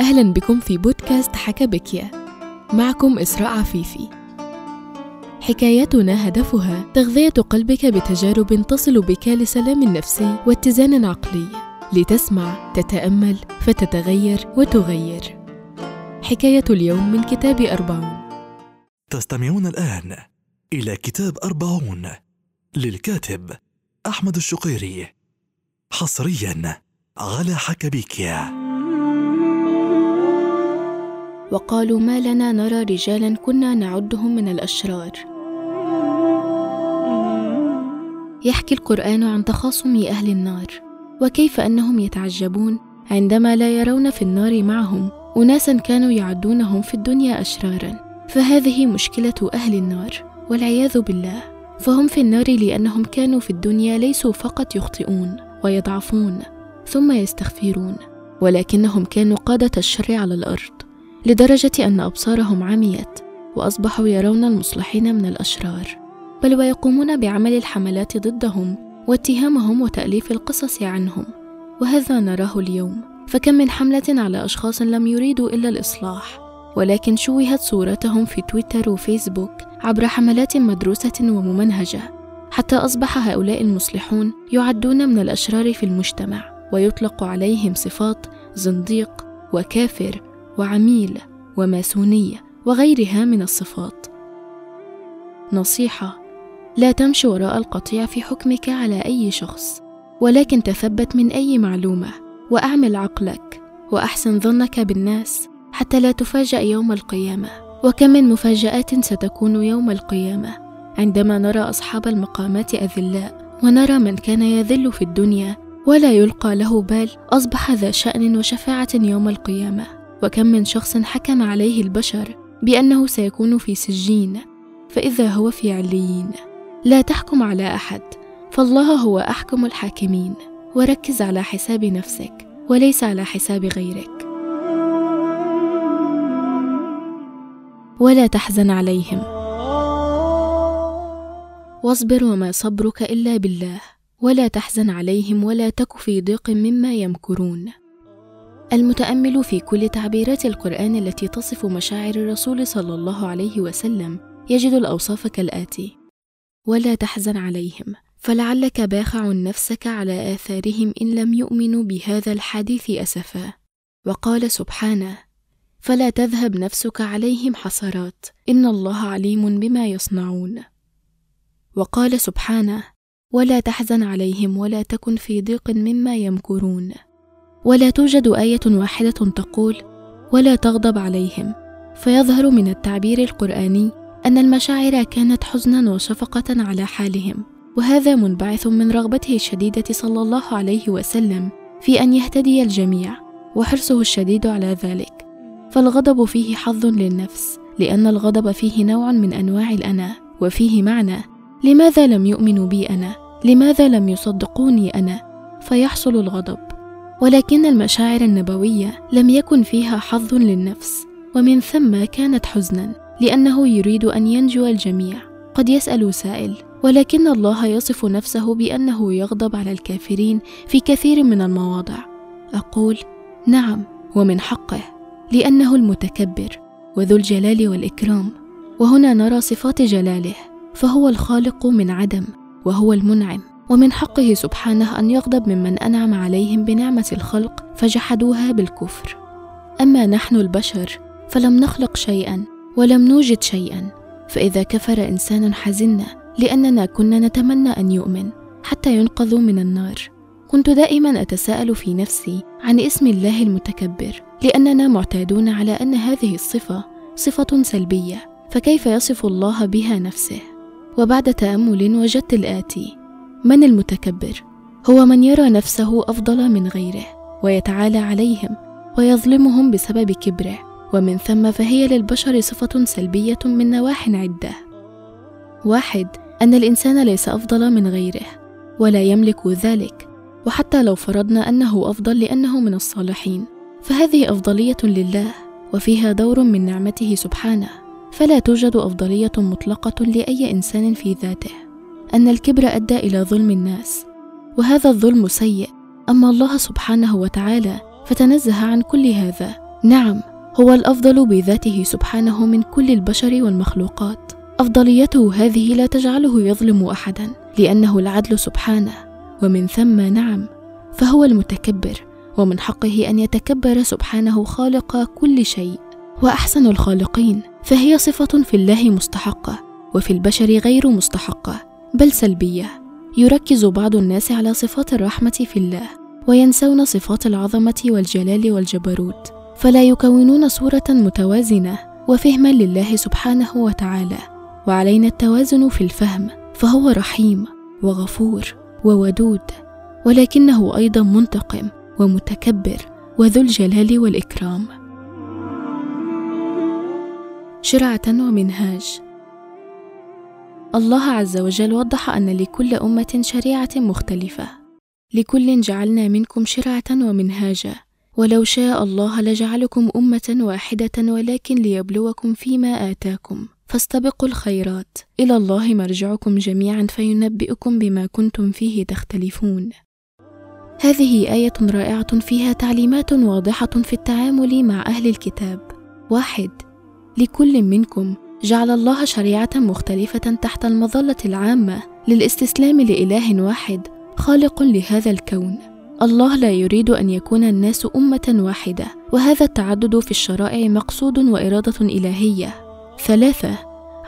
أهلا بكم في بودكاست حكى بكيا معكم إسراء عفيفي. حكاياتنا هدفها تغذية قلبك بتجارب تصل بك لسلام نفسي واتزان عقلي. لتسمع تتأمل فتتغير وتغير. حكاية اليوم من كتاب أربعون. تستمعون الآن إلى كتاب أربعون للكاتب أحمد الشقيري حصريا على حكبيكيا وقالوا ما لنا نرى رجالا كنا نعدهم من الأشرار. يحكي القرآن عن تخاصم أهل النار وكيف أنهم يتعجبون عندما لا يرون في النار معهم أناسا كانوا يعدونهم في الدنيا أشرارا. فهذه مشكلة أهل النار والعياذ بالله. فهم في النار لأنهم كانوا في الدنيا ليسوا فقط يخطئون ويضعفون ثم يستغفرون ولكنهم كانوا قادة الشر على الأرض. لدرجة أن أبصارهم عميت وأصبحوا يرون المصلحين من الأشرار. بل ويقومون بعمل الحملات ضدهم واتهامهم وتأليف القصص عنهم. وهذا نراه اليوم. فكم من حملة على أشخاص لم يريدوا إلا الإصلاح. ولكن شوهت صورتهم في تويتر وفيسبوك عبر حملات مدروسة وممنهجة. حتى أصبح هؤلاء المصلحون يعدون من الأشرار في المجتمع ويطلق عليهم صفات زنديق وكافر وعميل وماسونية وغيرها من الصفات. نصيحة لا تمشي وراء القطيع في حكمك على أي شخص ولكن تثبت من أي معلومة وأعمل عقلك وأحسن ظنك بالناس حتى لا تفاجأ يوم القيامة. وكم من مفاجآت ستكون يوم القيامة؟ عندما نرى أصحاب المقامات أذلاء ونرى من كان يذل في الدنيا ولا يلقى له بال أصبح ذا شأن وشفاعة يوم القيامة. وكم من شخص حكم عليه البشر بأنه سيكون في سجين فإذا هو في عليين. لا تحكم على أحد فالله هو أحكم الحاكمين. وركز على حساب نفسك وليس على حساب غيرك. ولا تحزن عليهم. واصبر وما صبرك إلا بالله. ولا تحزن عليهم ولا تك في ضيق مما يمكرون. المتأمل في كل تعبيرات القرآن التي تصف مشاعر الرسول صلى الله عليه وسلم يجد الأوصاف كالآتي ولا تحزن عليهم فلعلك باخع نفسك على آثارهم إن لم يؤمنوا بهذا الحديث أسفا وقال سبحانه فلا تذهب نفسك عليهم حسرات إن الله عليم بما يصنعون وقال سبحانه ولا تحزن عليهم ولا تكن في ضيق مما يمكرون ولا توجد آية واحدة تقول ولا تغضب عليهم. فيظهر من التعبير القرآني أن المشاعر كانت حزنا وشفقة على حالهم وهذا منبعث من رغبته الشديدة صلى الله عليه وسلم في أن يهتدي الجميع وحرصه الشديد على ذلك. فالغضب فيه حظ للنفس لأن الغضب فيه نوع من أنواع الأنا وفيه معنى لماذا لم يؤمنوا بي أنا؟ لماذا لم يصدقوني أنا؟ فيحصل الغضب. ولكن المشاعر النبوية لم يكن فيها حظ للنفس ومن ثم كانت حزنا لأنه يريد أن ينجو الجميع. قد يسأل سائل ولكن الله يصف نفسه بأنه يغضب على الكافرين في كثير من المواضع. أقول نعم ومن حقه لأنه المتكبر وذو الجلال والإكرام وهنا نرى صفات جلاله فهو الخالق من عدم وهو المنعم. ومن حقه سبحانه أن يغضب ممن أنعم عليهم بنعمة الخلق فجحدوها بالكفر. أما نحن البشر فلم نخلق شيئا ولم نوجد شيئا فإذا كفر إنسان حزنا لأننا كنا نتمنى أن يؤمن حتى ينقذوا من النار. كنت دائما أتساءل في نفسي عن اسم الله المتكبر لأننا معتادون على أن هذه الصفة صفة سلبية فكيف يصف الله بها نفسه؟ وبعد تأمل وجدت الآتي من المتكبر؟ هو من يرى نفسه أفضل من غيره ويتعالى عليهم ويظلمهم بسبب كبره. ومن ثم فهي للبشر صفة سلبية من نواح عدة. واحد أن الإنسان ليس أفضل من غيره ولا يملك ذلك. وحتى لو فرضنا أنه أفضل لأنه من الصالحين فهذه أفضلية لله وفيها دور من نعمته سبحانه. فلا توجد أفضلية مطلقة لأي إنسان في ذاته. أن الكبر أدى إلى ظلم الناس وهذا الظلم سيء. أما الله سبحانه وتعالى فتنزه عن كل هذا. نعم هو الأفضل بذاته سبحانه من كل البشر والمخلوقات. أفضليته هذه لا تجعله يظلم احدا لأنه العدل سبحانه. ومن ثم نعم فهو المتكبر ومن حقه أن يتكبر سبحانه خالق كل شيء. وأحسن الخالقين فهي صفة في الله مستحقة وفي البشر غير مستحقة. بل سلبية. يركز بعض الناس على صفات الرحمة في الله وينسون صفات العظمة والجلال والجبروت. فلا يكونون صورة متوازنة وفهما لله سبحانه وتعالى. وعلينا التوازن في الفهم فهو رحيم وغفور وودود. ولكنه أيضا منتقم ومتكبر وذو الجلال والإكرام. شرعة ومنهاج. الله عز وجل وضح أن لكل أمة شريعة مختلفة. لكل جعلنا منكم شرعة ومنهاجا. ولو شاء الله لجعلكم أمة واحدة ولكن ليبلوكم فيما آتاكم. فاستبقوا الخيرات. إلى الله مرجعكم جميعا فينبئكم بما كنتم فيه تختلفون. هذه آية رائعة فيها تعليمات واضحة في التعامل مع أهل الكتاب. واحد لكل منكم جعل الله شريعة مختلفة تحت المظلة العامة للاستسلام لإله واحد خالق لهذا الكون. الله لا يريد أن يكون الناس أمة واحدة وهذا التعدد في الشرائع مقصود وإرادة إلهية. ثلاثة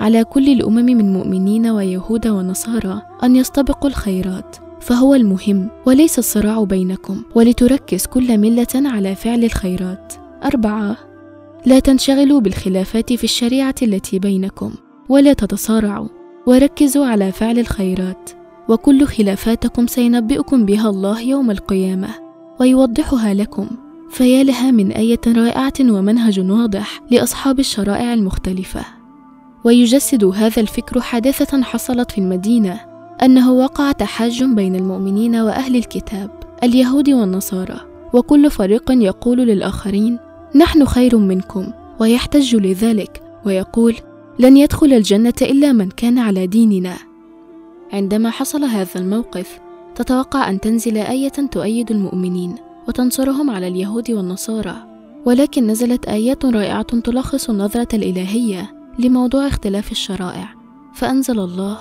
على كل الأمم من مؤمنين ويهود ونصارى أن يستبقوا الخيرات فهو المهم وليس الصراع بينكم ولتركز كل ملة على فعل الخيرات. أربعة لا تنشغلوا بالخلافات في الشريعة التي بينكم ولا تتصارعوا وركزوا على فعل الخيرات وكل خلافاتكم سينبئكم بها الله يوم القيامة ويوضحها لكم فيا لها من أية رائعة ومنهج واضح لأصحاب الشرائع المختلفة. ويجسد هذا الفكر حادثة حصلت في المدينة أنه وقع تحاج بين المؤمنين وأهل الكتاب اليهود والنصارى وكل فريق يقول للآخرين نحن خير منكم ويحتج لذلك ويقول لن يدخل الجنة إلا من كان على ديننا. عندما حصل هذا الموقف تتوقع أن تنزل آية تؤيد المؤمنين وتنصرهم على اليهود والنصارى. ولكن نزلت آيات رائعة تلخص النظرة الإلهية لموضوع اختلاف الشرائع. فأنزل الله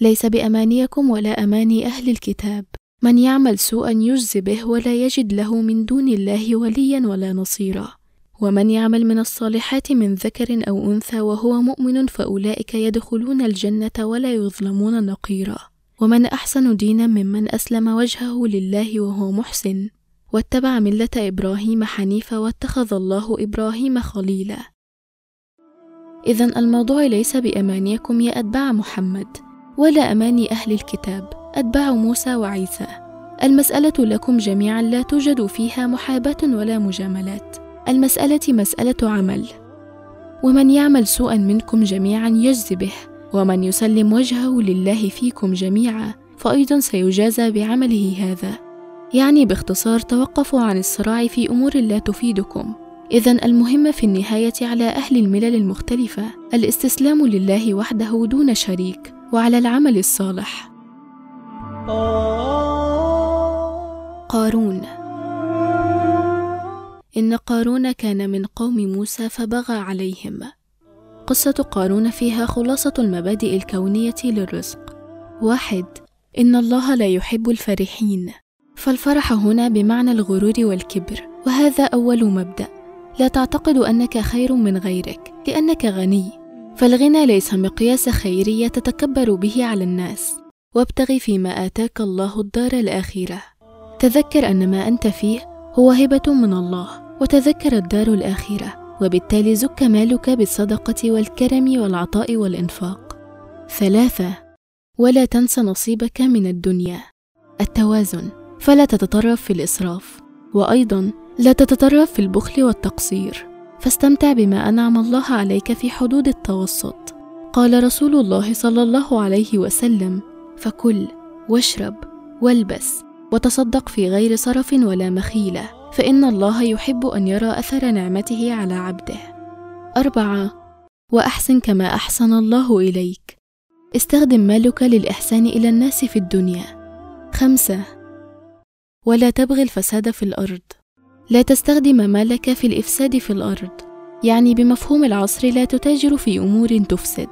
ليس بأمانيكم ولا أماني أهل الكتاب. من يعمل سوءا يجز به ولا يجد له من دون الله وليا ولا نصيرا. ومن يعمل من الصالحات من ذكر أو أنثى وهو مؤمن فأولئك يدخلون الجنة ولا يظلمون نقيرا. ومن أحسن دينا ممن أسلم وجهه لله وهو محسن. واتبع ملة إبراهيم حنيفا واتخذ الله إبراهيم خليلا. اذا الموضوع ليس بأمانيكم يا أتباع محمد ولا أماني أهل الكتاب. أتباع موسى وعيسى. المسألة لكم جميعا لا توجد فيها محاباة ولا مجاملات. المسألة مسألة عمل. ومن يعمل سوءا منكم جميعا يجز به ومن يسلم وجهه لله فيكم جميعا فأيضا سيجازى بعمله هذا. يعني باختصار توقفوا عن الصراع في أمور لا تفيدكم. إذا المهم في النهاية على أهل الملل المختلفة الاستسلام لله وحده دون شريك وعلى العمل الصالح. قارون. إن قارون كان من قوم موسى فبغى عليهم. قصة قارون فيها خلاصة المبادئ الكونية للرزق. واحد إن الله لا يحب الفرحين. فالفرح هنا بمعنى الغرور والكبر وهذا أول مبدأ. لا تعتقد أنك خير من غيرك لأنك غني. فالغنى ليس مقياس خيرية تتكبر به على الناس. وابتغ فيما آتاك الله الدار الآخرة. تذكر أن ما أنت فيه هو هبة من الله وتذكر الدار الآخرة وبالتالي زك مالك بالصدقة والكرم والعطاء والإنفاق. ثلاثة ولا تنس نصيبك من الدنيا. التوازن فلا تتطرف في الإسراف. وأيضا لا تتطرف في البخل والتقصير. فاستمتع بما أنعم الله عليك في حدود التوسط. قال رسول الله صلى الله عليه وسلم فكل واشرب والبس وتصدق في غير صرف ولا مخيلة فإن الله يحب أن يرى أثر نعمته على عبده. أربعة وأحسن كما أحسن الله إليك. استخدم مالك للإحسان إلى الناس في الدنيا. خمسة ولا تبغي الفساد في الأرض. لا تستخدم مالك في الإفساد في الأرض. يعني بمفهوم العصر لا تتاجر في أمور تفسد.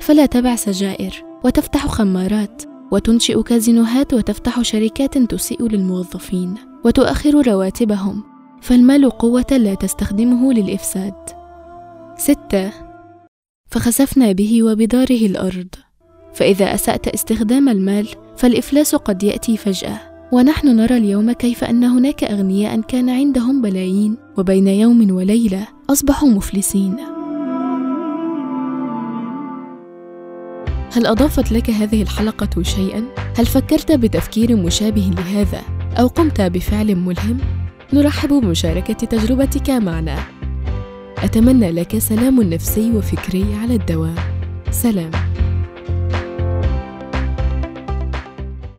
فلا تبع سجائر وتفتح خمارات. وتنشئ كازينوهات وتفتح شركات تسيء للموظفين وتؤخر رواتبهم. فالمال قوة لا تستخدمه للإفساد. ستة. فخسفنا به وبداره الأرض. فإذا أسأت استخدام المال فالإفلاس قد يأتي فجأة. ونحن نرى اليوم كيف أن هناك أغنياء كان عندهم بلايين وبين يوم وليلة أصبحوا مفلسين. هل أضافت لك هذه الحلقة شيئا؟ هل فكرت بتفكير مشابه لهذا أو قمت بفعل ملهم؟ نرحب بمشاركة تجربتك معنا أتمنى لك سلام نفسي وفكري على الدوام سلام